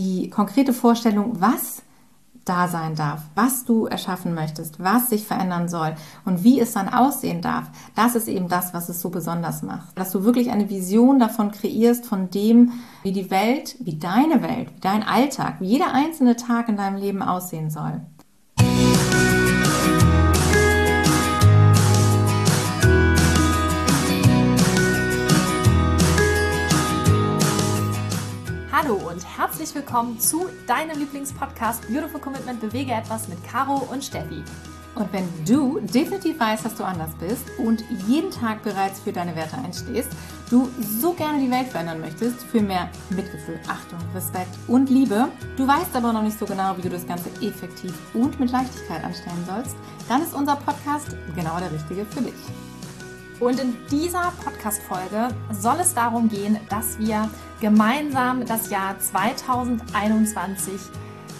die konkrete Vorstellung, was da sein darf, was du erschaffen möchtest, was sich verändern soll und wie es dann aussehen darf, das ist eben das, was es so besonders macht. Dass du wirklich eine Vision davon kreierst, von dem, wie die Welt, wie deine Welt, wie dein Alltag, wie jeder einzelne Tag in deinem Leben aussehen soll. Hallo und herzlich willkommen zu deinem Lieblingspodcast Beautiful Commitment Bewege etwas mit Caro und Steffi. Und wenn du definitiv weißt, dass du anders bist und jeden Tag bereits für deine Werte einstehst, du so gerne die Welt verändern möchtest, für mehr Mitgefühl, Achtung, Respekt und Liebe, du weißt aber noch nicht so genau, wie du das Ganze effektiv und mit Leichtigkeit anstellen sollst, dann ist unser Podcast genau der richtige für dich. Und in dieser Podcast-Folge soll es darum gehen, dass wir gemeinsam das Jahr 2021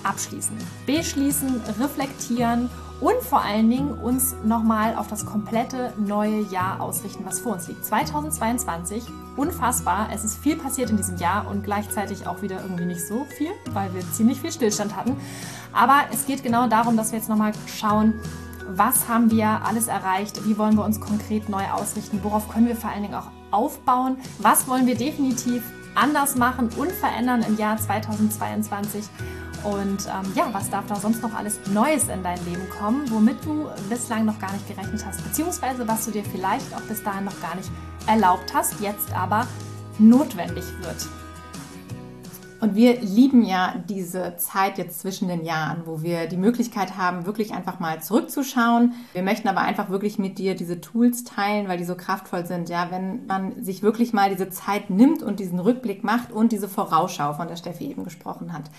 abschließen, beschließen, reflektieren und vor allen Dingen uns nochmal auf das komplette neue Jahr ausrichten, was vor uns liegt. 2022, unfassbar. Es ist viel passiert in diesem Jahr und gleichzeitig auch wieder irgendwie nicht so viel, weil wir ziemlich viel Stillstand hatten. Aber es geht genau darum, dass wir jetzt nochmal schauen, was haben wir alles erreicht, wie wollen wir uns konkret neu ausrichten, worauf können wir vor allen Dingen auch aufbauen, was wollen wir definitiv anders machen und verändern im Jahr 2022 und ähm, ja, was darf da sonst noch alles Neues in dein Leben kommen, womit du bislang noch gar nicht gerechnet hast, beziehungsweise was du dir vielleicht auch bis dahin noch gar nicht erlaubt hast, jetzt aber notwendig wird. Und wir lieben ja diese Zeit jetzt zwischen den Jahren, wo wir die Möglichkeit haben, wirklich einfach mal zurückzuschauen. Wir möchten aber einfach wirklich mit dir diese Tools teilen, weil die so kraftvoll sind. Ja, wenn man sich wirklich mal diese Zeit nimmt und diesen Rückblick macht und diese Vorausschau, von der Steffi eben gesprochen hat.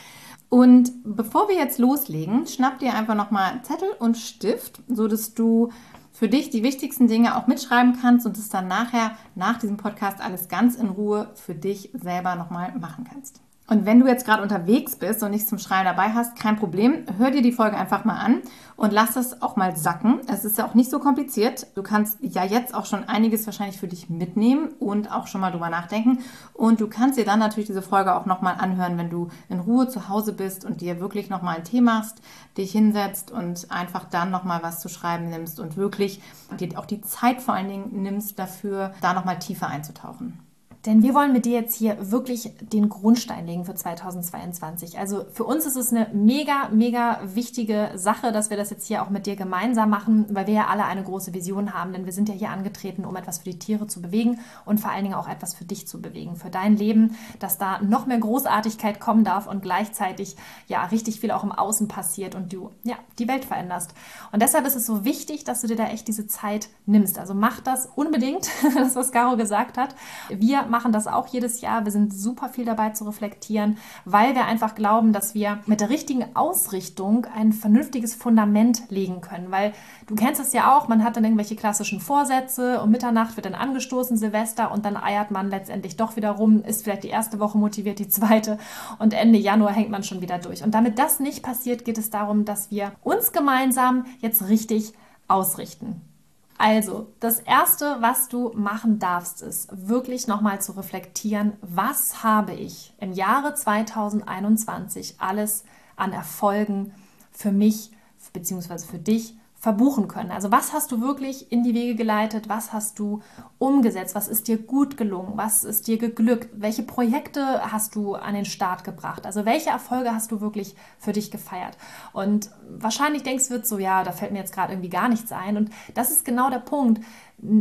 Und bevor wir jetzt loslegen, schnapp dir einfach nochmal Zettel und Stift, so dass du für dich die wichtigsten Dinge auch mitschreiben kannst und es dann nachher nach diesem Podcast alles ganz in Ruhe für dich selber nochmal machen kannst. Und wenn du jetzt gerade unterwegs bist und nichts zum Schreiben dabei hast, kein Problem, hör dir die Folge einfach mal an und lass das auch mal sacken. Es ist ja auch nicht so kompliziert. Du kannst ja jetzt auch schon einiges wahrscheinlich für dich mitnehmen und auch schon mal drüber nachdenken. Und du kannst dir dann natürlich diese Folge auch nochmal anhören, wenn du in Ruhe zu Hause bist und dir wirklich nochmal einen Tee machst, dich hinsetzt und einfach dann nochmal was zu schreiben nimmst und wirklich dir auch die Zeit vor allen Dingen nimmst dafür, da nochmal tiefer einzutauchen. Denn wir wollen mit dir jetzt hier wirklich den Grundstein legen für 2022. Also für uns ist es eine mega, mega wichtige Sache, dass wir das jetzt hier auch mit dir gemeinsam machen, weil wir ja alle eine große Vision haben. Denn wir sind ja hier angetreten, um etwas für die Tiere zu bewegen und vor allen Dingen auch etwas für dich zu bewegen, für dein Leben, dass da noch mehr Großartigkeit kommen darf und gleichzeitig ja richtig viel auch im Außen passiert und du ja die Welt veränderst. Und deshalb ist es so wichtig, dass du dir da echt diese Zeit nimmst. Also mach das unbedingt, das was Caro gesagt hat. Wir machen das auch jedes Jahr. Wir sind super viel dabei zu reflektieren, weil wir einfach glauben, dass wir mit der richtigen Ausrichtung ein vernünftiges Fundament legen können. Weil du kennst es ja auch, man hat dann irgendwelche klassischen Vorsätze und Mitternacht wird dann angestoßen, Silvester und dann eiert man letztendlich doch wieder rum, ist vielleicht die erste Woche motiviert, die zweite und Ende Januar hängt man schon wieder durch. Und damit das nicht passiert, geht es darum, dass wir uns gemeinsam jetzt richtig ausrichten. Also, das Erste, was du machen darfst, ist wirklich nochmal zu reflektieren, was habe ich im Jahre 2021 alles an Erfolgen für mich bzw. für dich verbuchen können. Also was hast du wirklich in die Wege geleitet? Was hast du umgesetzt? Was ist dir gut gelungen? Was ist dir geglückt? Welche Projekte hast du an den Start gebracht? Also welche Erfolge hast du wirklich für dich gefeiert? Und wahrscheinlich denkst du so, ja, da fällt mir jetzt gerade irgendwie gar nichts ein. Und das ist genau der Punkt.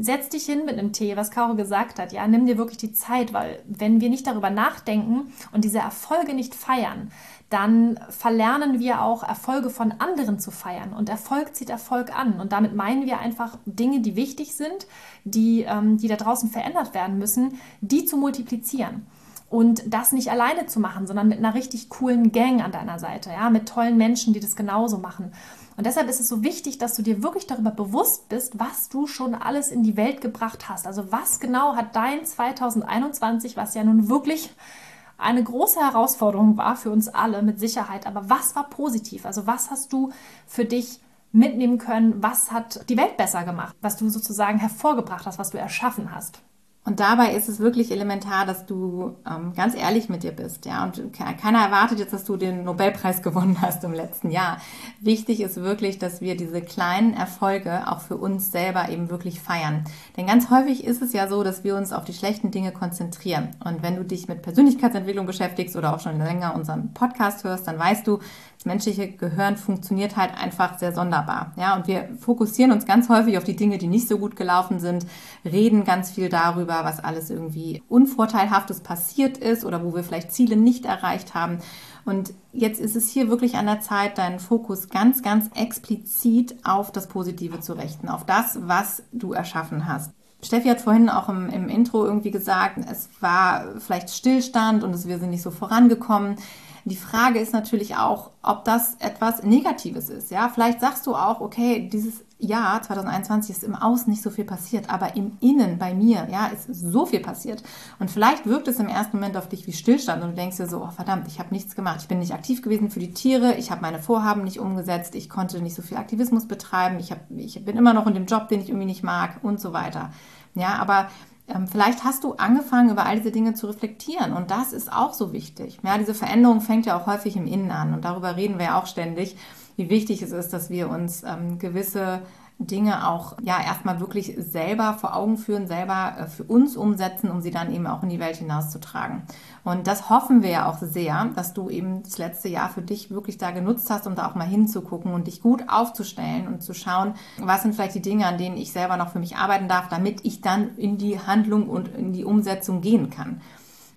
Setz dich hin mit einem Tee, was Caro gesagt hat. Ja, nimm dir wirklich die Zeit, weil wenn wir nicht darüber nachdenken und diese Erfolge nicht feiern, dann verlernen wir auch Erfolge von anderen zu feiern. Und Erfolg zieht Erfolg an. Und damit meinen wir einfach Dinge, die wichtig sind, die, ähm, die da draußen verändert werden müssen, die zu multiplizieren. Und das nicht alleine zu machen, sondern mit einer richtig coolen Gang an deiner Seite, ja, mit tollen Menschen, die das genauso machen. Und deshalb ist es so wichtig, dass du dir wirklich darüber bewusst bist, was du schon alles in die Welt gebracht hast. Also was genau hat dein 2021, was ja nun wirklich eine große Herausforderung war für uns alle mit Sicherheit. Aber was war positiv? Also was hast du für dich mitnehmen können? Was hat die Welt besser gemacht? Was du sozusagen hervorgebracht hast, was du erschaffen hast? Und dabei ist es wirklich elementar, dass du ähm, ganz ehrlich mit dir bist, ja. Und keiner erwartet jetzt, dass du den Nobelpreis gewonnen hast im letzten Jahr. Wichtig ist wirklich, dass wir diese kleinen Erfolge auch für uns selber eben wirklich feiern. Denn ganz häufig ist es ja so, dass wir uns auf die schlechten Dinge konzentrieren. Und wenn du dich mit Persönlichkeitsentwicklung beschäftigst oder auch schon länger unseren Podcast hörst, dann weißt du, das menschliche Gehirn funktioniert halt einfach sehr sonderbar. Ja, und wir fokussieren uns ganz häufig auf die Dinge, die nicht so gut gelaufen sind, reden ganz viel darüber, was alles irgendwie unvorteilhaftes passiert ist oder wo wir vielleicht Ziele nicht erreicht haben. Und jetzt ist es hier wirklich an der Zeit, deinen Fokus ganz, ganz explizit auf das Positive zu richten, auf das, was du erschaffen hast. Steffi hat vorhin auch im, im Intro irgendwie gesagt, es war vielleicht Stillstand und wir sind nicht so vorangekommen. Die Frage ist natürlich auch, ob das etwas Negatives ist. Ja, vielleicht sagst du auch, okay, dieses Jahr 2021 ist im Außen nicht so viel passiert, aber im Innen bei mir, ja, ist so viel passiert. Und vielleicht wirkt es im ersten Moment auf dich wie Stillstand und du denkst dir so, oh verdammt, ich habe nichts gemacht. Ich bin nicht aktiv gewesen für die Tiere, ich habe meine Vorhaben nicht umgesetzt, ich konnte nicht so viel Aktivismus betreiben, ich, hab, ich bin immer noch in dem Job, den ich irgendwie nicht mag und so weiter. Ja, aber ähm, vielleicht hast du angefangen, über all diese Dinge zu reflektieren und das ist auch so wichtig. Ja, diese Veränderung fängt ja auch häufig im Innen an und darüber reden wir ja auch ständig, wie wichtig es ist, dass wir uns ähm, gewisse Dinge auch ja erstmal wirklich selber vor Augen führen, selber äh, für uns umsetzen, um sie dann eben auch in die Welt hinauszutragen. Und das hoffen wir ja auch sehr, dass du eben das letzte Jahr für dich wirklich da genutzt hast, um da auch mal hinzugucken und dich gut aufzustellen und zu schauen, was sind vielleicht die Dinge, an denen ich selber noch für mich arbeiten darf, damit ich dann in die Handlung und in die Umsetzung gehen kann.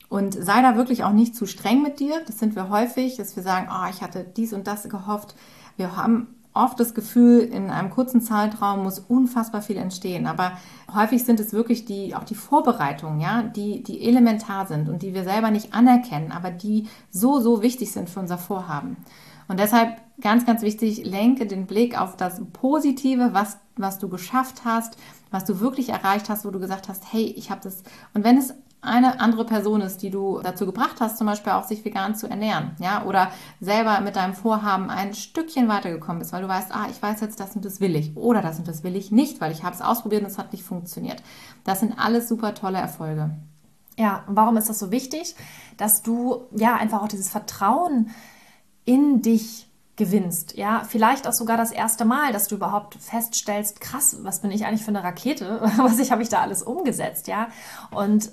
Und sei da wirklich auch nicht zu streng mit dir. Das sind wir häufig, dass wir sagen, oh, ich hatte dies und das gehofft. Wir haben oft das Gefühl, in einem kurzen Zeitraum muss unfassbar viel entstehen. Aber häufig sind es wirklich die, auch die Vorbereitungen, ja, die, die elementar sind und die wir selber nicht anerkennen, aber die so, so wichtig sind für unser Vorhaben. Und deshalb ganz, ganz wichtig, lenke den Blick auf das Positive, was, was du geschafft hast, was du wirklich erreicht hast, wo du gesagt hast, hey, ich habe das. Und wenn es eine andere Person ist, die du dazu gebracht hast, zum Beispiel auch sich vegan zu ernähren, ja, oder selber mit deinem Vorhaben ein Stückchen weitergekommen bist, weil du weißt, ah, ich weiß jetzt, das und das will ich, oder das und das will ich nicht, weil ich habe es ausprobiert und es hat nicht funktioniert. Das sind alles super tolle Erfolge. Ja, und warum ist das so wichtig, dass du ja einfach auch dieses Vertrauen in dich gewinnst. Ja, vielleicht auch sogar das erste Mal, dass du überhaupt feststellst, krass, was bin ich eigentlich für eine Rakete? Was ich habe ich da alles umgesetzt, ja? Und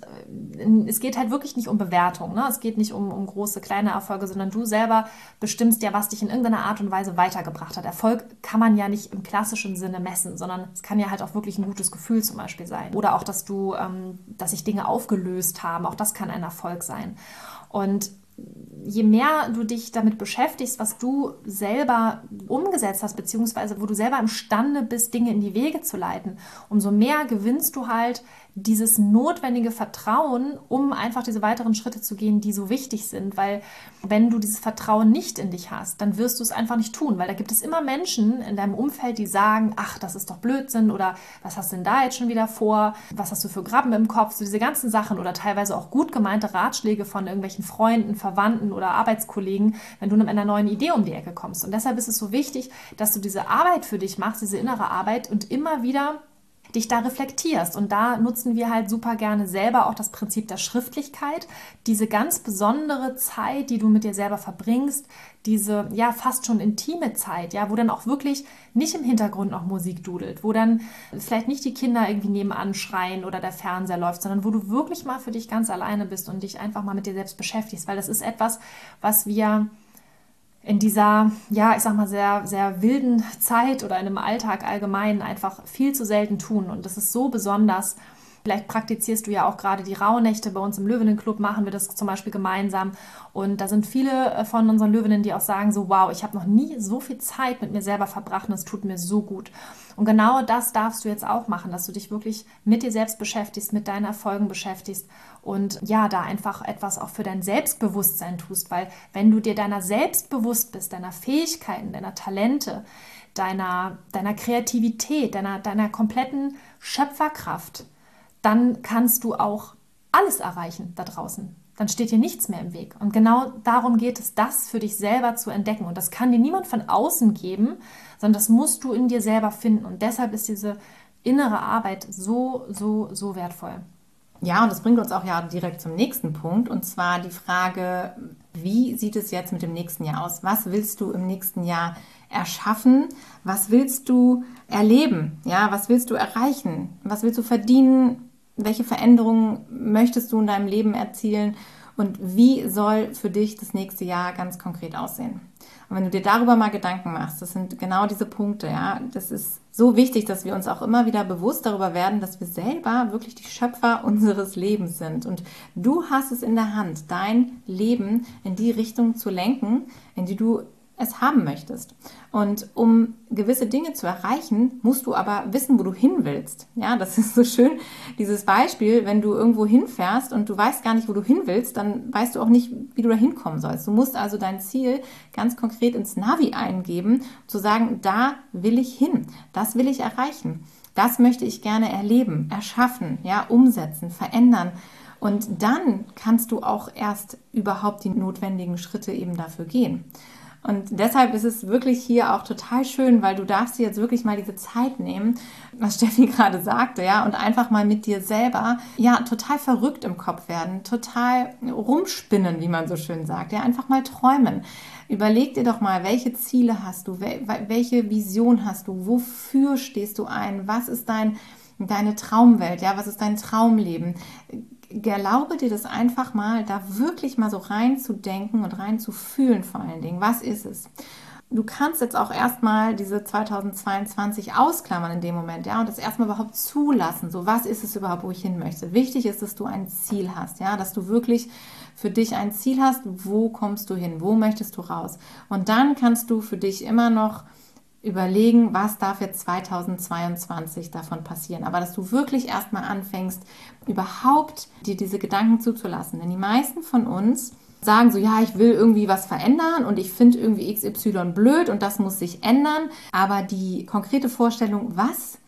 äh, es geht halt wirklich nicht um Bewertung, ne? Es geht nicht um, um große, kleine Erfolge, sondern du selber bestimmst ja, was dich in irgendeiner Art und Weise weitergebracht hat. Erfolg kann man ja nicht im klassischen Sinne messen, sondern es kann ja halt auch wirklich ein gutes Gefühl zum Beispiel sein. Oder auch, dass du, ähm, dass sich Dinge aufgelöst haben, auch das kann ein Erfolg sein. Und je mehr du dich damit beschäftigst, was du selber umgesetzt hast, beziehungsweise wo du selber imstande bist, Dinge in die Wege zu leiten, umso mehr gewinnst du halt dieses notwendige Vertrauen, um einfach diese weiteren Schritte zu gehen, die so wichtig sind. Weil wenn du dieses Vertrauen nicht in dich hast, dann wirst du es einfach nicht tun. Weil da gibt es immer Menschen in deinem Umfeld, die sagen, ach, das ist doch Blödsinn oder was hast du denn da jetzt schon wieder vor? Was hast du für Graben im Kopf? So diese ganzen Sachen oder teilweise auch gut gemeinte Ratschläge von irgendwelchen Freunden, Verwandten oder Arbeitskollegen, wenn du mit einer neuen Idee um die Ecke kommst. Und deshalb ist es so wichtig, dass du diese Arbeit für dich machst, diese innere Arbeit und immer wieder dich da reflektierst. Und da nutzen wir halt super gerne selber auch das Prinzip der Schriftlichkeit, diese ganz besondere Zeit, die du mit dir selber verbringst, diese ja fast schon intime Zeit, ja, wo dann auch wirklich nicht im Hintergrund noch Musik dudelt, wo dann vielleicht nicht die Kinder irgendwie nebenan schreien oder der Fernseher läuft, sondern wo du wirklich mal für dich ganz alleine bist und dich einfach mal mit dir selbst beschäftigst, weil das ist etwas, was wir in dieser, ja, ich sag mal, sehr, sehr wilden Zeit oder in einem Alltag allgemein einfach viel zu selten tun. Und das ist so besonders. Vielleicht praktizierst du ja auch gerade die Rauhnächte. Bei uns im Löwenenclub machen wir das zum Beispiel gemeinsam. Und da sind viele äh, von unseren Löwinnen, die auch sagen so, wow, ich habe noch nie so viel Zeit mit mir selber verbracht und es tut mir so gut. Und genau das darfst du jetzt auch machen, dass du dich wirklich mit dir selbst beschäftigst, mit deinen Erfolgen beschäftigst und ja, da einfach etwas auch für dein Selbstbewusstsein tust, weil wenn du dir deiner selbst bewusst bist, deiner Fähigkeiten, deiner Talente, deiner, deiner Kreativität, deiner, deiner kompletten Schöpferkraft, dann kannst du auch alles erreichen da draußen. Dann steht dir nichts mehr im Weg. Und genau darum geht es, das für dich selber zu entdecken. Und das kann dir niemand von außen geben, sondern das musst du in dir selber finden. Und deshalb ist diese innere Arbeit so, so, so wertvoll. Ja, und das bringt uns auch ja direkt zum nächsten Punkt, und zwar die Frage, wie sieht es jetzt mit dem nächsten Jahr aus? Was willst du im nächsten Jahr erschaffen? Was willst du erleben? Ja, was willst du erreichen? Was willst du verdienen? Welche Veränderungen möchtest du in deinem Leben erzielen? Und wie soll für dich das nächste Jahr ganz konkret aussehen? Und wenn du dir darüber mal Gedanken machst, das sind genau diese Punkte, ja, das ist so wichtig, dass wir uns auch immer wieder bewusst darüber werden, dass wir selber wirklich die Schöpfer unseres Lebens sind. Und du hast es in der Hand, dein Leben in die Richtung zu lenken, in die du es haben möchtest. Und um gewisse Dinge zu erreichen, musst du aber wissen, wo du hin willst. Ja, das ist so schön, dieses Beispiel, wenn du irgendwo hinfährst und du weißt gar nicht, wo du hin willst, dann weißt du auch nicht, wie du da hinkommen sollst. Du musst also dein Ziel ganz konkret ins Navi eingeben, zu sagen, da will ich hin, das will ich erreichen. Das möchte ich gerne erleben, erschaffen, ja, umsetzen, verändern. Und dann kannst du auch erst überhaupt die notwendigen Schritte eben dafür gehen. Und deshalb ist es wirklich hier auch total schön, weil du darfst dir jetzt wirklich mal diese Zeit nehmen, was Steffi gerade sagte, ja, und einfach mal mit dir selber, ja, total verrückt im Kopf werden, total rumspinnen, wie man so schön sagt, ja, einfach mal träumen. Überleg dir doch mal, welche Ziele hast du, welche Vision hast du, wofür stehst du ein, was ist dein, deine Traumwelt, ja, was ist dein Traumleben? Erlaube dir das einfach mal, da wirklich mal so reinzudenken und reinzufühlen vor allen Dingen. Was ist es? Du kannst jetzt auch erstmal diese 2022 ausklammern in dem Moment, ja, und das erstmal überhaupt zulassen. So, was ist es überhaupt, wo ich hin möchte? Wichtig ist, dass du ein Ziel hast, ja, dass du wirklich für dich ein Ziel hast, wo kommst du hin, wo möchtest du raus? Und dann kannst du für dich immer noch überlegen, was darf jetzt 2022 davon passieren. Aber dass du wirklich erstmal anfängst, überhaupt dir diese Gedanken zuzulassen. Denn die meisten von uns sagen so, ja, ich will irgendwie was verändern und ich finde irgendwie XY blöd und das muss sich ändern. Aber die konkrete Vorstellung, was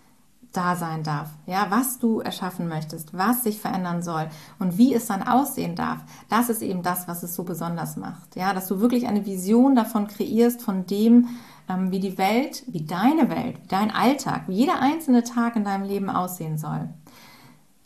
da sein darf, ja, was du erschaffen möchtest, was sich verändern soll und wie es dann aussehen darf, das ist eben das, was es so besonders macht, ja, dass du wirklich eine Vision davon kreierst, von dem, wie die Welt, wie deine Welt, wie dein Alltag, wie jeder einzelne Tag in deinem Leben aussehen soll.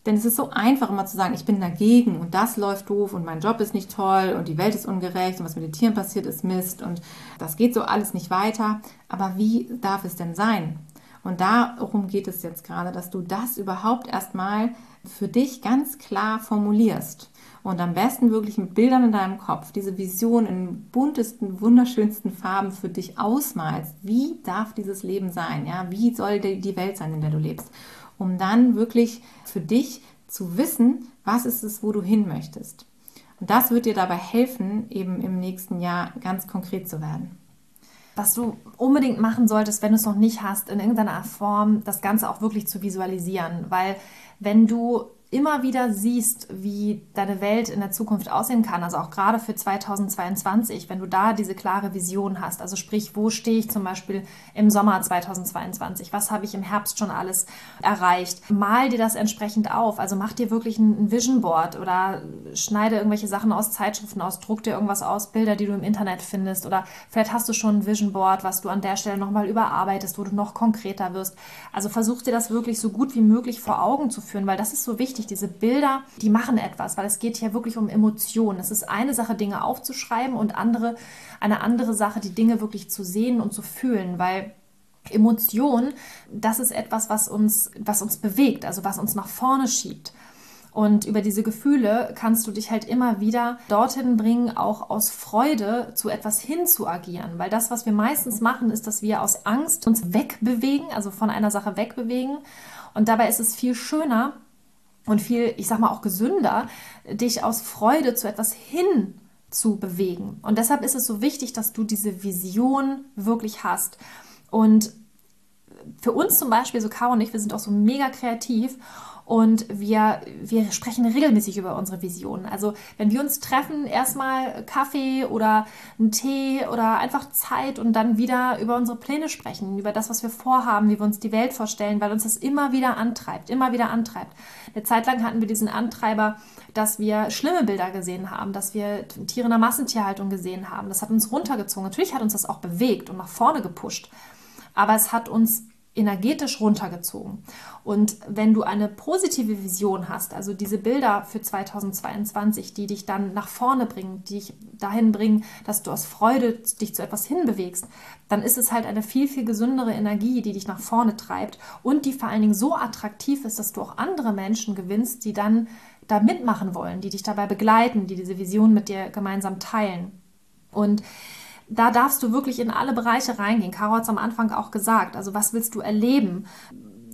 Denn es ist so einfach immer zu sagen, ich bin dagegen und das läuft doof und mein Job ist nicht toll und die Welt ist ungerecht und was mit den Tieren passiert ist Mist und das geht so alles nicht weiter. Aber wie darf es denn sein? Und darum geht es jetzt gerade, dass du das überhaupt erstmal für dich ganz klar formulierst und am besten wirklich mit Bildern in deinem Kopf diese Vision in buntesten, wunderschönsten Farben für dich ausmalst. Wie darf dieses Leben sein? Ja, wie soll die Welt sein, in der du lebst? Um dann wirklich für dich zu wissen, was ist es, wo du hin möchtest. Und das wird dir dabei helfen, eben im nächsten Jahr ganz konkret zu werden was du unbedingt machen solltest, wenn du es noch nicht hast, in irgendeiner Form das Ganze auch wirklich zu visualisieren. Weil wenn du immer wieder siehst, wie deine Welt in der Zukunft aussehen kann, also auch gerade für 2022, wenn du da diese klare Vision hast, also sprich, wo stehe ich zum Beispiel im Sommer 2022, was habe ich im Herbst schon alles erreicht, mal dir das entsprechend auf, also mach dir wirklich ein Vision Board oder schneide irgendwelche Sachen aus Zeitschriften aus, druck dir irgendwas aus, Bilder, die du im Internet findest oder vielleicht hast du schon ein Vision Board, was du an der Stelle nochmal überarbeitest, wo du noch konkreter wirst. Also versuch dir das wirklich so gut wie möglich vor Augen zu führen, weil das ist so wichtig, wichtig. Diese Bilder, die machen etwas, weil es geht hier wirklich um Emotionen. Es ist eine Sache, Dinge aufzuschreiben und andere, eine andere Sache, die Dinge wirklich zu sehen und zu fühlen, weil Emotion, das ist etwas, was uns, was uns bewegt, also was uns nach vorne schiebt. Und über diese Gefühle kannst du dich halt immer wieder dorthin bringen, auch aus Freude zu etwas hin zu agieren. Weil das, was wir meistens machen, ist, dass wir aus Angst uns wegbewegen, also von einer Sache wegbewegen. Und dabei ist es viel schöner, und viel, ich sag mal auch gesünder, dich aus Freude zu etwas hin zu bewegen. Und deshalb ist es so wichtig, dass du diese Vision wirklich hast. Und für uns zum Beispiel, so Caro und ich, wir sind auch so mega kreativ und wir, wir sprechen regelmäßig über unsere Visionen. Also wenn wir uns treffen, erstmal Kaffee oder einen Tee oder einfach Zeit und dann wieder über unsere Pläne sprechen, über das, was wir vorhaben, wie wir uns die Welt vorstellen, weil uns das immer wieder antreibt, immer wieder antreibt. Eine Zeit lang hatten wir diesen Antreiber, dass wir schlimme Bilder gesehen haben, dass wir Tiere in der Massentierhaltung gesehen haben. Das hat uns runtergezogen. Natürlich hat uns das auch bewegt und nach vorne gepusht. Aber es hat uns energetisch runtergezogen. Und wenn du eine positive Vision hast, also diese Bilder für 2022, die dich dann nach vorne bringen, die dich dahin bringen, dass du aus Freude dich zu etwas hinbewegst, dann ist es halt eine viel, viel gesündere Energie, die dich nach vorne treibt und die vor allen Dingen so attraktiv ist, dass du auch andere Menschen gewinnst, die dann da mitmachen wollen, die dich dabei begleiten, die diese Vision mit dir gemeinsam teilen. Und da darfst du wirklich in alle Bereiche reingehen. Caro hat es am Anfang auch gesagt. Also was willst du erleben?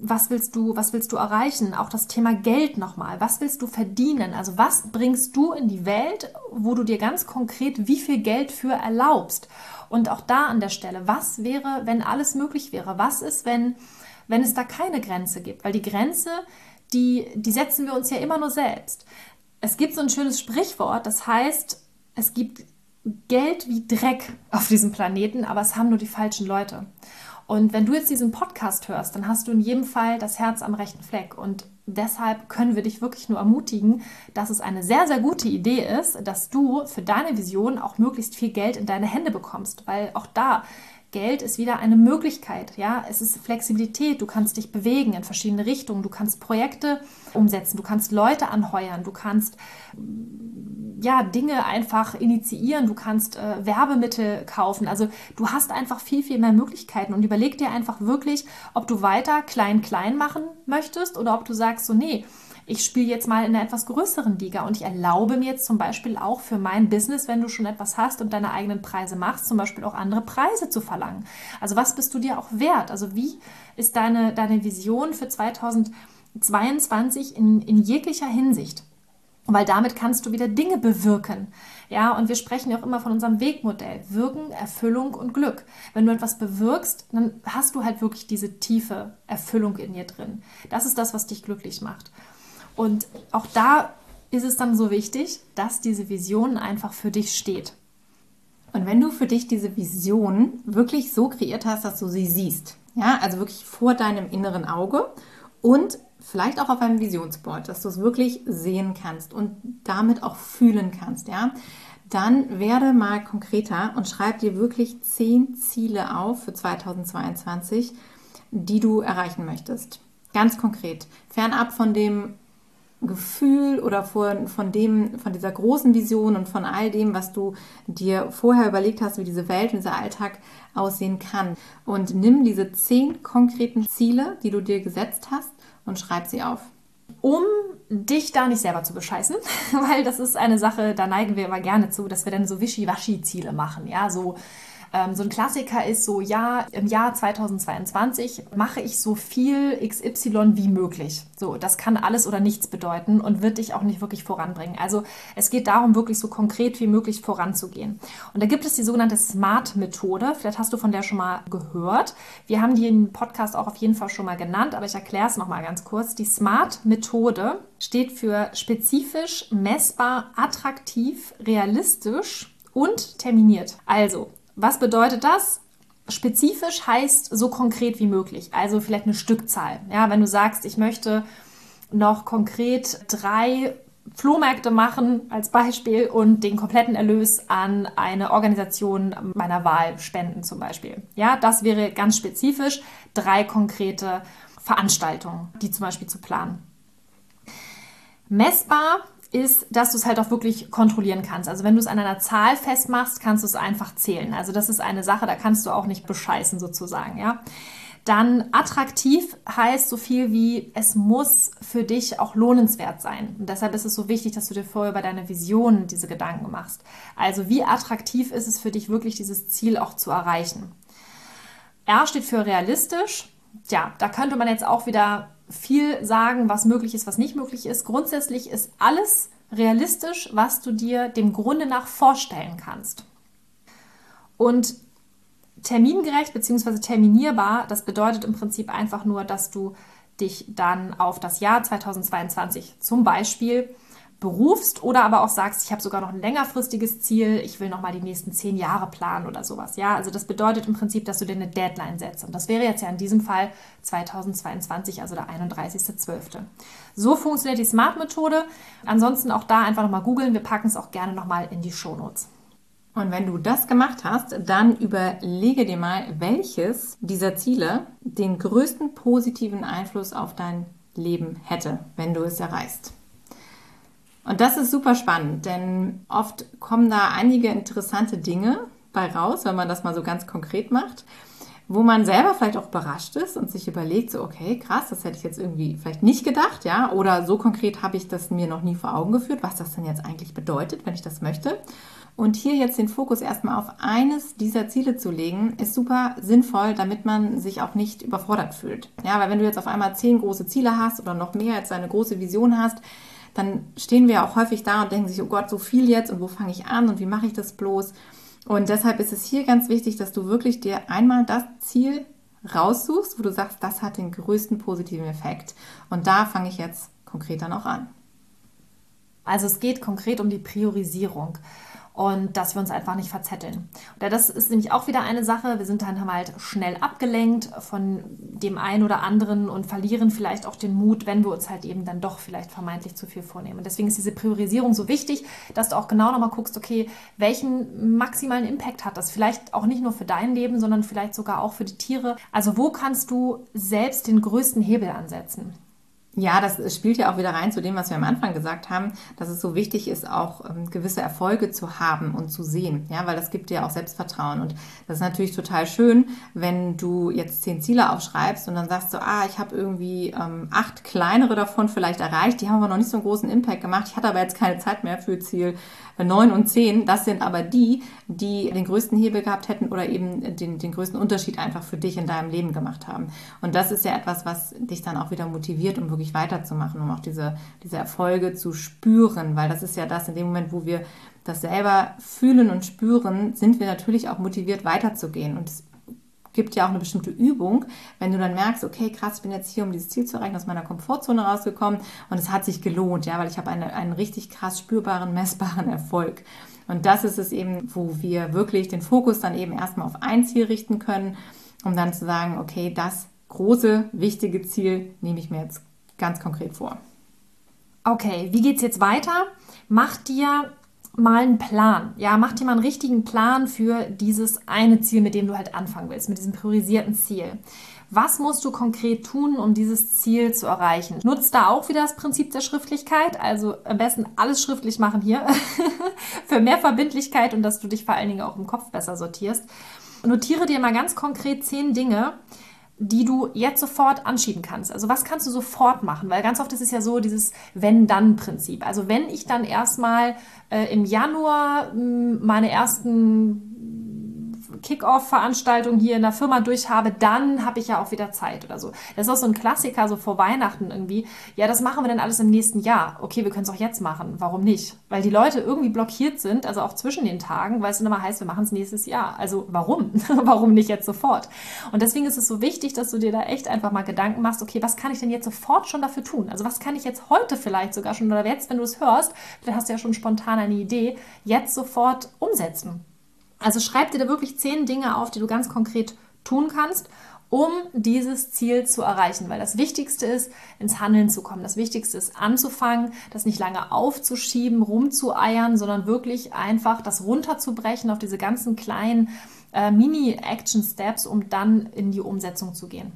Was willst du, was willst du erreichen? Auch das Thema Geld nochmal. Was willst du verdienen? Also was bringst du in die Welt, wo du dir ganz konkret wie viel Geld für erlaubst? Und auch da an der Stelle, was wäre, wenn alles möglich wäre? Was ist, wenn, wenn es da keine Grenze gibt? Weil die Grenze, die, die setzen wir uns ja immer nur selbst. Es gibt so ein schönes Sprichwort, das heißt, es gibt Geld wie Dreck auf diesem Planeten, aber es haben nur die falschen Leute. Und wenn du jetzt diesen Podcast hörst, dann hast du in jedem Fall das Herz am rechten Fleck. Und deshalb können wir dich wirklich nur ermutigen, dass es eine sehr, sehr gute Idee ist, dass du für deine Vision auch möglichst viel Geld in deine Hände bekommst. Weil auch da, Geld ist wieder eine Möglichkeit. Ja, es ist Flexibilität. Du kannst dich bewegen in verschiedene Richtungen. Du kannst Projekte umsetzen. Du kannst Leute anheuern. Du kannst ja, Dinge einfach initiieren, du kannst äh, Werbemittel kaufen. Also du hast einfach viel, viel mehr Möglichkeiten und überleg dir einfach wirklich, ob du weiter klein-klein machen möchtest oder ob du sagst, so, nee, ich spiele jetzt mal in einer etwas größeren Liga und ich erlaube mir jetzt zum Beispiel auch für mein Business, wenn du schon etwas hast und deine eigenen Preise machst, zum Beispiel auch andere Preise zu verlangen. Also was bist du dir auch wert? Also wie ist deine, deine Vision für 2022 in, in jeglicher Hinsicht? Weil damit kannst du wieder Dinge bewirken. Ja, und wir sprechen ja auch immer von unserem Wegmodell. Wirken, Erfüllung und Glück. Wenn du etwas bewirkst, dann hast du halt wirklich diese tiefe Erfüllung in dir drin. Das ist das, was dich glücklich macht. Und auch da ist es dann so wichtig, dass diese Vision einfach für dich steht. Und wenn du für dich diese Vision wirklich so kreiert hast, dass du sie siehst, ja, also wirklich vor deinem inneren Auge und vielleicht auch auf einem Visionsboard, dass du es wirklich sehen kannst und damit auch fühlen kannst, ja, dann werde mal konkreter und schreib dir wirklich zehn Ziele auf für 2022, die du erreichen möchtest. Ganz konkret. Fernab von dem Gefühl oder von, von, dem, von dieser großen Vision und von all dem, was du dir vorher überlegt hast, wie diese Welt und dieser Alltag aussehen kann. Und nimm diese zehn konkreten Ziele, die du dir gesetzt hast und schreib sie auf. Um dich da nicht selber zu bescheißen, weil das ist eine Sache, da neigen wir immer gerne zu, dass wir dann so Wischiwaschi-Ziele machen, ja, so ähm, so ein Klassiker ist so, ja, im Jahr 2022 mache ich so viel XY wie möglich. So, das kann alles oder nichts bedeuten und wird dich auch nicht wirklich voranbringen. Also es geht darum, wirklich so konkret wie möglich voranzugehen. Und da gibt es die sogenannte SMART-Methode. Vielleicht hast du von der schon mal gehört. Wir haben die im Podcast auch auf jeden Fall schon mal genannt, aber ich erkläre es nochmal ganz kurz. Die SMART-Methode steht für spezifisch, messbar, attraktiv, realistisch und terminiert. Also, was bedeutet das? Spezifisch heißt so konkret wie möglich, also vielleicht eine Stückzahl. Ja, wenn du sagst, ich möchte noch konkret drei Flohmärkte machen als Beispiel und den kompletten Erlös an eine Organisation meiner Wahl spenden zum Beispiel. Ja, das wäre ganz spezifisch drei konkrete Veranstaltungen, die zum Beispiel zu planen. Messbar ist, dass du es halt auch wirklich kontrollieren kannst. Also wenn du es an einer Zahl festmachst, kannst du es einfach zählen. Also das ist eine Sache, da kannst du auch nicht bescheißen sozusagen, ja. Dann attraktiv heißt so viel wie, es muss für dich auch lohnenswert sein. Und deshalb ist es so wichtig, dass du dir vorher über deine Vision diese Gedanken machst. Also wie attraktiv ist es für dich wirklich, dieses Ziel auch zu erreichen? R steht für realistisch. Ja, da könnte man jetzt auch wieder viel sagen, was möglich ist, was nicht möglich ist. Grundsätzlich ist alles realistisch, was du dir dem Grunde nach vorstellen kannst. Und termingerecht bzw. terminierbar, das bedeutet im Prinzip einfach nur, dass du dich dann auf das Jahr 2022 zum Beispiel berufst oder aber auch sagst, ich habe sogar noch ein längerfristiges Ziel, ich will noch mal die nächsten zehn Jahre planen oder sowas. Ja, also das bedeutet im Prinzip, dass du dir eine Deadline setzt. Und das wäre jetzt ja in diesem Fall 2022, also der 31.12. So funktioniert die Smart-Methode. Ansonsten auch da einfach noch mal googeln. Wir packen es auch gerne noch mal in die Shownotes. Und wenn du das gemacht hast, dann überlege dir mal, welches dieser Ziele den größten positiven Einfluss auf dein Leben hätte, wenn du es erreichst. Und das ist super spannend, denn oft kommen da einige interessante Dinge bei raus, wenn man das mal so ganz konkret macht, wo man selber vielleicht auch überrascht ist und sich überlegt, so, okay, krass, das hätte ich jetzt irgendwie vielleicht nicht gedacht, ja, oder so konkret habe ich das mir noch nie vor Augen geführt, was das denn jetzt eigentlich bedeutet, wenn ich das möchte. Und hier jetzt den Fokus erstmal auf eines dieser Ziele zu legen, ist super sinnvoll, damit man sich auch nicht überfordert fühlt. Ja, weil wenn du jetzt auf einmal zehn große Ziele hast oder noch mehr als eine große Vision hast, dann stehen wir auch häufig da und denken sich, oh Gott, so viel jetzt und wo fange ich an und wie mache ich das bloß? Und deshalb ist es hier ganz wichtig, dass du wirklich dir einmal das Ziel raussuchst, wo du sagst, das hat den größten positiven Effekt. Und da fange ich jetzt konkret dann auch an. Also es geht konkret um die Priorisierung und dass wir uns einfach nicht verzetteln. Und das ist nämlich auch wieder eine Sache. Wir sind dann halt schnell abgelenkt von dem einen oder anderen und verlieren vielleicht auch den Mut, wenn wir uns halt eben dann doch vielleicht vermeintlich zu viel vornehmen. Und deswegen ist diese Priorisierung so wichtig, dass du auch genau nochmal guckst, okay, welchen maximalen Impact hat das? Vielleicht auch nicht nur für dein Leben, sondern vielleicht sogar auch für die Tiere. Also wo kannst du selbst den größten Hebel ansetzen? Ja, das spielt ja auch wieder rein zu dem, was wir am Anfang gesagt haben, dass es so wichtig ist, auch ähm, gewisse Erfolge zu haben und zu sehen. Ja, weil das gibt dir auch Selbstvertrauen. Und das ist natürlich total schön, wenn du jetzt zehn Ziele aufschreibst und dann sagst du, ah, ich habe irgendwie ähm, acht kleinere davon vielleicht erreicht, die haben aber noch nicht so einen großen Impact gemacht. Ich hatte aber jetzt keine Zeit mehr für Ziel 9 und 10, das sind aber die, die den größten Hebel gehabt hätten oder eben den, den größten Unterschied einfach für dich in deinem Leben gemacht haben. Und das ist ja etwas, was dich dann auch wieder motiviert, um wirklich weiterzumachen, um auch diese, diese Erfolge zu spüren, weil das ist ja das in dem Moment, wo wir das selber fühlen und spüren, sind wir natürlich auch motiviert weiterzugehen. Und es gibt ja auch eine bestimmte Übung, wenn du dann merkst, okay, krass, ich bin jetzt hier, um dieses Ziel zu erreichen, aus meiner Komfortzone rausgekommen und es hat sich gelohnt, ja, weil ich habe eine, einen richtig krass spürbaren, messbaren Erfolg. Und das ist es eben, wo wir wirklich den Fokus dann eben erstmal auf ein Ziel richten können, um dann zu sagen, okay, das große, wichtige Ziel nehme ich mir jetzt ganz konkret vor. Okay, wie geht es jetzt weiter? Mach dir mal einen Plan. Ja, mach dir mal einen richtigen Plan für dieses eine Ziel, mit dem du halt anfangen willst, mit diesem priorisierten Ziel. Was musst du konkret tun, um dieses Ziel zu erreichen? Nutzt da auch wieder das Prinzip der Schriftlichkeit. Also am besten alles schriftlich machen hier für mehr Verbindlichkeit und dass du dich vor allen Dingen auch im Kopf besser sortierst. Notiere dir mal ganz konkret zehn Dinge, die du jetzt sofort anschieben kannst. Also was kannst du sofort machen? Weil ganz oft ist es ja so dieses Wenn-Dann-Prinzip. Also wenn ich dann erstmal äh, im Januar mh, meine ersten Kick-Off-Veranstaltung hier in der Firma durch habe, dann habe ich ja auch wieder Zeit oder so. Das ist auch so ein Klassiker, so vor Weihnachten irgendwie. Ja, das machen wir dann alles im nächsten Jahr. Okay, wir können es auch jetzt machen. Warum nicht? Weil die Leute irgendwie blockiert sind, also auch zwischen den Tagen, weil es dann immer heißt, wir machen es nächstes Jahr. Also warum? warum nicht jetzt sofort? Und deswegen ist es so wichtig, dass du dir da echt einfach mal Gedanken machst, okay, was kann ich denn jetzt sofort schon dafür tun? Also was kann ich jetzt heute vielleicht sogar schon oder jetzt, wenn du es hörst, vielleicht hast du ja schon spontan eine Idee, jetzt sofort umsetzen. Also schreib dir da wirklich zehn Dinge auf, die du ganz konkret tun kannst, um dieses Ziel zu erreichen. Weil das Wichtigste ist, ins Handeln zu kommen. Das Wichtigste ist anzufangen, das nicht lange aufzuschieben, rumzueiern, sondern wirklich einfach das runterzubrechen auf diese ganzen kleinen äh, Mini-Action-Steps, um dann in die Umsetzung zu gehen.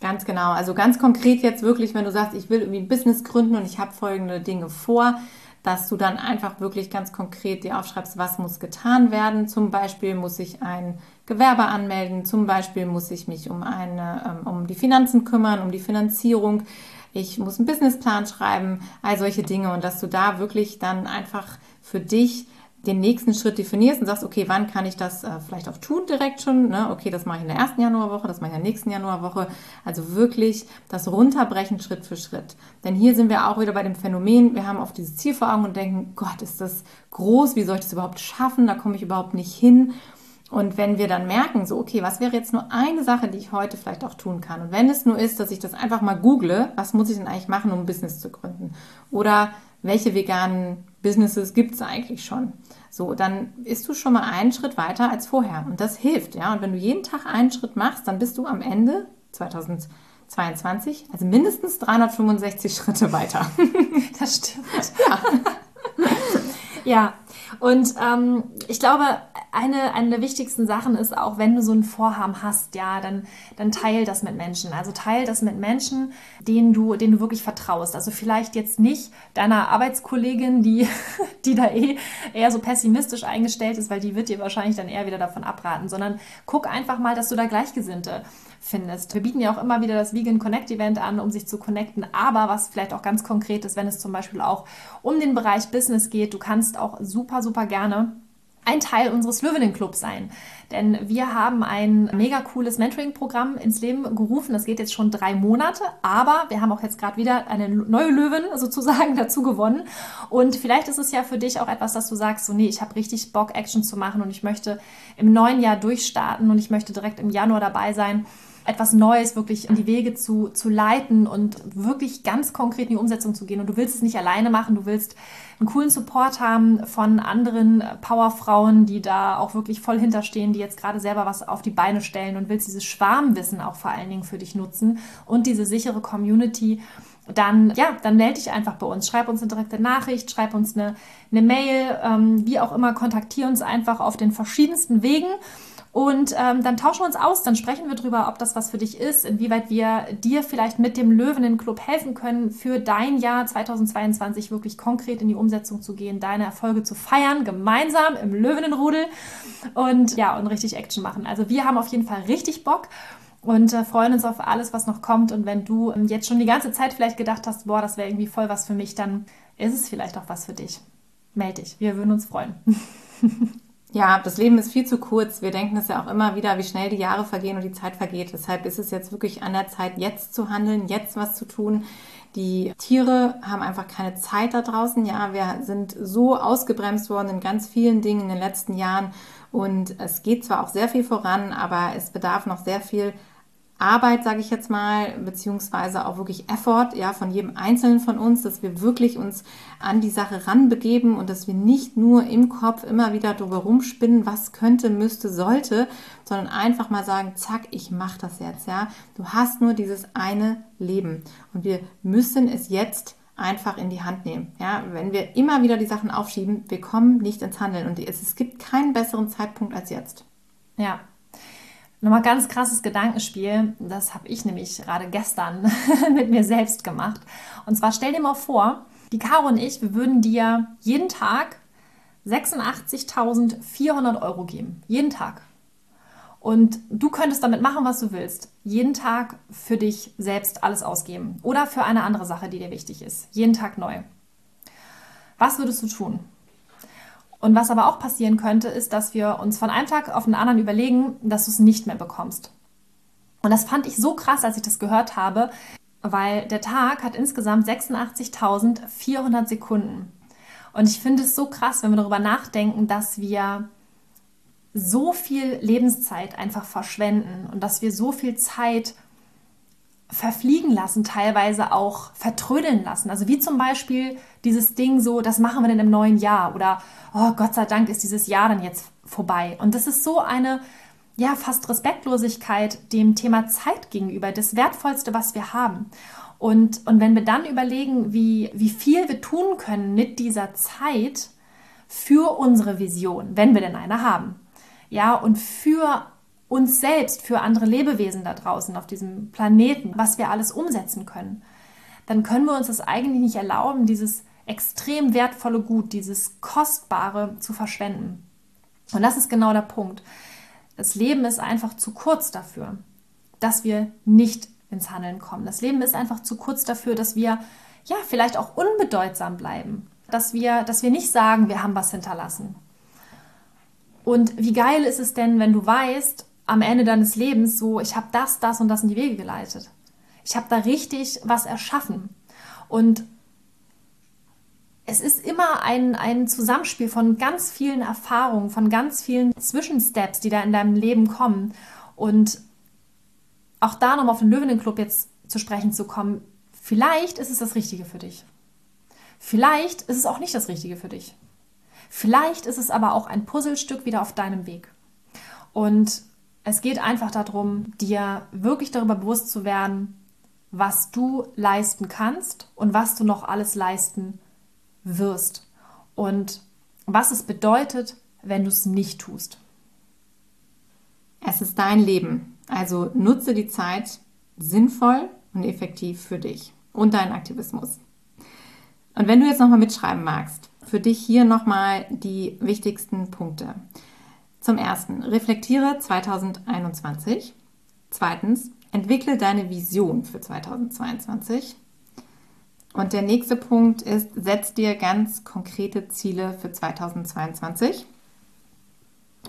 Ganz genau. Also ganz konkret jetzt wirklich, wenn du sagst, ich will irgendwie ein Business gründen und ich habe folgende Dinge vor, dass du dann einfach wirklich ganz konkret dir aufschreibst, was muss getan werden. Zum Beispiel muss ich ein Gewerbe anmelden, zum Beispiel muss ich mich um, eine, ähm, um die Finanzen kümmern, um die Finanzierung. Ich muss einen Businessplan schreiben, all solche Dinge und dass du da wirklich dann einfach für dich den nächsten Schritt definierst und sagst, okay, wann kann ich das äh, vielleicht auch tun direkt schon? Ne? Okay, das mache ich in der ersten Januarwoche, das mache ich in der nächsten Januarwoche. Also wirklich das Runterbrechen Schritt für Schritt. Denn hier sind wir auch wieder bei dem Phänomen, wir haben oft dieses Ziel vor Augen und denken, Gott, ist das groß, wie soll ich das überhaupt schaffen? Da komme ich überhaupt nicht hin. Und wenn wir dann merken, so, okay, was wäre jetzt nur eine Sache, die ich heute vielleicht auch tun kann? Und wenn es nur ist, dass ich das einfach mal google, was muss ich denn eigentlich machen, um ein Business zu gründen? Oder welche veganen Businesses gibt es eigentlich schon? So, dann bist du schon mal einen Schritt weiter als vorher. Und das hilft, ja. Und wenn du jeden Tag einen Schritt machst, dann bist du am Ende 2022, also mindestens 365 Schritte weiter. Das stimmt. Ja. Ja. Und ähm, ich glaube, eine, eine der wichtigsten Sachen ist auch, wenn du so ein Vorhaben hast, ja, dann, dann teil das mit Menschen. Also teil das mit Menschen, denen du, denen du wirklich vertraust. Also vielleicht jetzt nicht deiner Arbeitskollegin, die, die da eh eher so pessimistisch eingestellt ist, weil die wird dir wahrscheinlich dann eher wieder davon abraten, sondern guck einfach mal, dass du da Gleichgesinnte findest. Wir bieten ja auch immer wieder das Vegan Connect Event an, um sich zu connecten, aber was vielleicht auch ganz konkret ist, wenn es zum Beispiel auch um den Bereich Business geht, du kannst auch super, super gerne ein Teil unseres Löwinnen-Clubs sein. Denn wir haben ein mega cooles Mentoring-Programm ins Leben gerufen. Das geht jetzt schon drei Monate, aber wir haben auch jetzt gerade wieder eine neue Löwin sozusagen dazu gewonnen. Und vielleicht ist es ja für dich auch etwas, dass du sagst, so nee, ich habe richtig Bock, Action zu machen und ich möchte im neuen Jahr durchstarten und ich möchte direkt im Januar dabei sein etwas Neues wirklich in die Wege zu, zu leiten und wirklich ganz konkret in die Umsetzung zu gehen. Und du willst es nicht alleine machen, du willst einen coolen Support haben von anderen Powerfrauen, die da auch wirklich voll hinterstehen, die jetzt gerade selber was auf die Beine stellen und willst dieses Schwarmwissen auch vor allen Dingen für dich nutzen und diese sichere Community dann, ja, dann melde dich einfach bei uns. Schreib uns eine direkte Nachricht, schreib uns eine, eine Mail, ähm, wie auch immer, kontaktiere uns einfach auf den verschiedensten Wegen. Und ähm, dann tauschen wir uns aus, dann sprechen wir darüber, ob das was für dich ist, inwieweit wir dir vielleicht mit dem Löwenenclub helfen können, für dein Jahr 2022 wirklich konkret in die Umsetzung zu gehen, deine Erfolge zu feiern, gemeinsam im Löwenenrudel und ja, und richtig Action machen. Also wir haben auf jeden Fall richtig Bock und äh, freuen uns auf alles, was noch kommt. Und wenn du ähm, jetzt schon die ganze Zeit vielleicht gedacht hast, boah, das wäre irgendwie voll was für mich, dann ist es vielleicht auch was für dich. Meld dich, wir würden uns freuen. Ja, das Leben ist viel zu kurz. Wir denken es ja auch immer wieder, wie schnell die Jahre vergehen und die Zeit vergeht. Deshalb ist es jetzt wirklich an der Zeit, jetzt zu handeln, jetzt was zu tun. Die Tiere haben einfach keine Zeit da draußen. Ja, wir sind so ausgebremst worden in ganz vielen Dingen in den letzten Jahren. Und es geht zwar auch sehr viel voran, aber es bedarf noch sehr viel Arbeit, sage ich jetzt mal, beziehungsweise auch wirklich Effort, ja, von jedem Einzelnen von uns, dass wir wirklich uns an die Sache ranbegeben und dass wir nicht nur im Kopf immer wieder drüber rumspinnen, was könnte, müsste, sollte, sondern einfach mal sagen, zack, ich mache das jetzt, ja. Du hast nur dieses eine Leben und wir müssen es jetzt einfach in die Hand nehmen. Ja, wenn wir immer wieder die Sachen aufschieben, wir kommen nicht ins Handeln und es, es gibt keinen besseren Zeitpunkt als jetzt. Ja, Nochmal ganz krasses Gedankenspiel. Das habe ich nämlich gerade gestern mit mir selbst gemacht. Und zwar stell dir mal vor, die Caro und ich, wir würden dir jeden Tag 86.400 Euro geben. Jeden Tag. Und du könntest damit machen, was du willst. Jeden Tag für dich selbst alles ausgeben. Oder für eine andere Sache, die dir wichtig ist. Jeden Tag neu. Was würdest du tun? Und was aber auch passieren könnte, ist, dass wir uns von einem Tag auf den anderen überlegen, dass du es nicht mehr bekommst. Und das fand ich so krass, als ich das gehört habe, weil der Tag hat insgesamt 86.400 Sekunden. Und ich finde es so krass, wenn wir darüber nachdenken, dass wir so viel Lebenszeit einfach verschwenden und dass wir so viel Zeit verfliegen lassen, teilweise auch vertrödeln lassen. Also wie zum Beispiel dieses Ding so, das machen wir denn im neuen Jahr oder oh Gott sei Dank ist dieses Jahr dann jetzt vorbei. Und das ist so eine ja fast Respektlosigkeit dem Thema Zeit gegenüber, das wertvollste, was wir haben. Und, und wenn wir dann überlegen, wie, wie viel wir tun können mit dieser Zeit für unsere Vision, wenn wir denn eine haben, ja, und für uns selbst, für andere Lebewesen da draußen auf diesem Planeten, was wir alles umsetzen können, dann können wir uns das eigentlich nicht erlauben, dieses extrem wertvolle Gut, dieses Kostbare zu verschwenden. Und das ist genau der Punkt. Das Leben ist einfach zu kurz dafür, dass wir nicht ins Handeln kommen. Das Leben ist einfach zu kurz dafür, dass wir ja vielleicht auch unbedeutsam bleiben, dass wir, dass wir nicht sagen, wir haben was hinterlassen. Und wie geil ist es denn, wenn du weißt, am Ende deines Lebens so, ich habe das, das und das in die Wege geleitet. Ich habe da richtig was erschaffen. Und es ist immer ein, ein Zusammenspiel von ganz vielen Erfahrungen, von ganz vielen Zwischensteps, die da in deinem Leben kommen. Und auch da nochmal auf den Löwenenclub jetzt zu sprechen zu kommen, vielleicht ist es das Richtige für dich. Vielleicht ist es auch nicht das Richtige für dich. Vielleicht ist es aber auch ein Puzzlestück wieder auf deinem Weg. Und es geht einfach darum, dir wirklich darüber bewusst zu werden, was du leisten kannst und was du noch alles leisten wirst. Und was es bedeutet, wenn du es nicht tust. Es ist dein Leben, also nutze die Zeit sinnvoll und effektiv für dich und deinen Aktivismus. Und wenn du jetzt nochmal mitschreiben magst, für dich hier nochmal die wichtigsten Punkte. Zum ersten, reflektiere 2021. Zweitens, entwickle deine Vision für 2022. Und der nächste Punkt ist, setz dir ganz konkrete Ziele für 2022.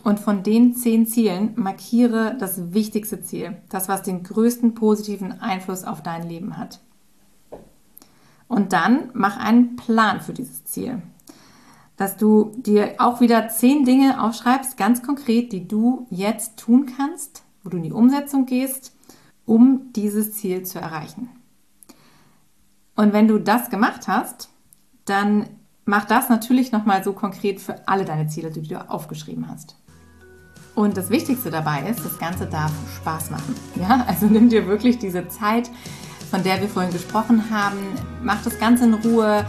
Und von den zehn Zielen markiere das wichtigste Ziel, das, was den größten positiven Einfluss auf dein Leben hat. Und dann mach einen Plan für dieses Ziel. Dass du dir auch wieder zehn Dinge aufschreibst, ganz konkret, die du jetzt tun kannst, wo du in die Umsetzung gehst, um dieses Ziel zu erreichen. Und wenn du das gemacht hast, dann mach das natürlich nochmal so konkret für alle deine Ziele, die du aufgeschrieben hast. Und das Wichtigste dabei ist, das Ganze darf Spaß machen. Ja, also nimm dir wirklich diese Zeit, von der wir vorhin gesprochen haben. Mach das Ganze in Ruhe.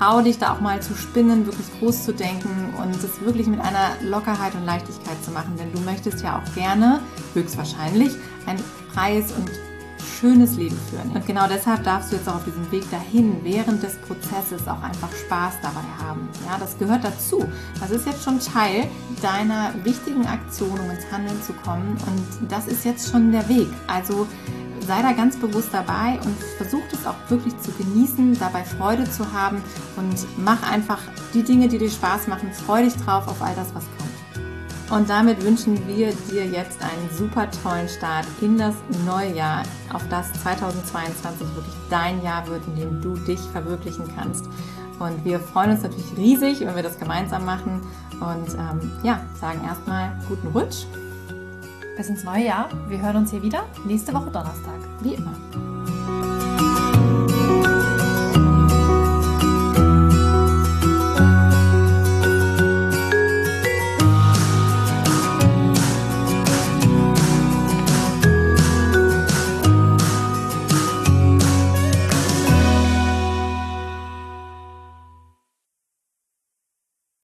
Trau dich da auch mal zu spinnen, wirklich groß zu denken und es wirklich mit einer Lockerheit und Leichtigkeit zu machen. Denn du möchtest ja auch gerne, höchstwahrscheinlich, ein freies und schönes Leben führen. Und genau deshalb darfst du jetzt auch auf diesem Weg dahin während des Prozesses auch einfach Spaß dabei haben. Ja, das gehört dazu. Das ist jetzt schon Teil deiner wichtigen Aktion, um ins Handeln zu kommen. Und das ist jetzt schon der Weg. Also sei da ganz bewusst dabei und versuch es auch wirklich zu genießen, dabei Freude zu haben und mach einfach die Dinge, die dir Spaß machen. Freu dich drauf auf all das, was kommt. Und damit wünschen wir dir jetzt einen super tollen Start in das neue Jahr, auf das 2022 wirklich dein Jahr wird, in dem du dich verwirklichen kannst. Und wir freuen uns natürlich riesig, wenn wir das gemeinsam machen. Und ähm, ja, sagen erstmal guten Rutsch. Bis ins neue Jahr. Wir hören uns hier wieder nächste Woche Donnerstag. Wie immer.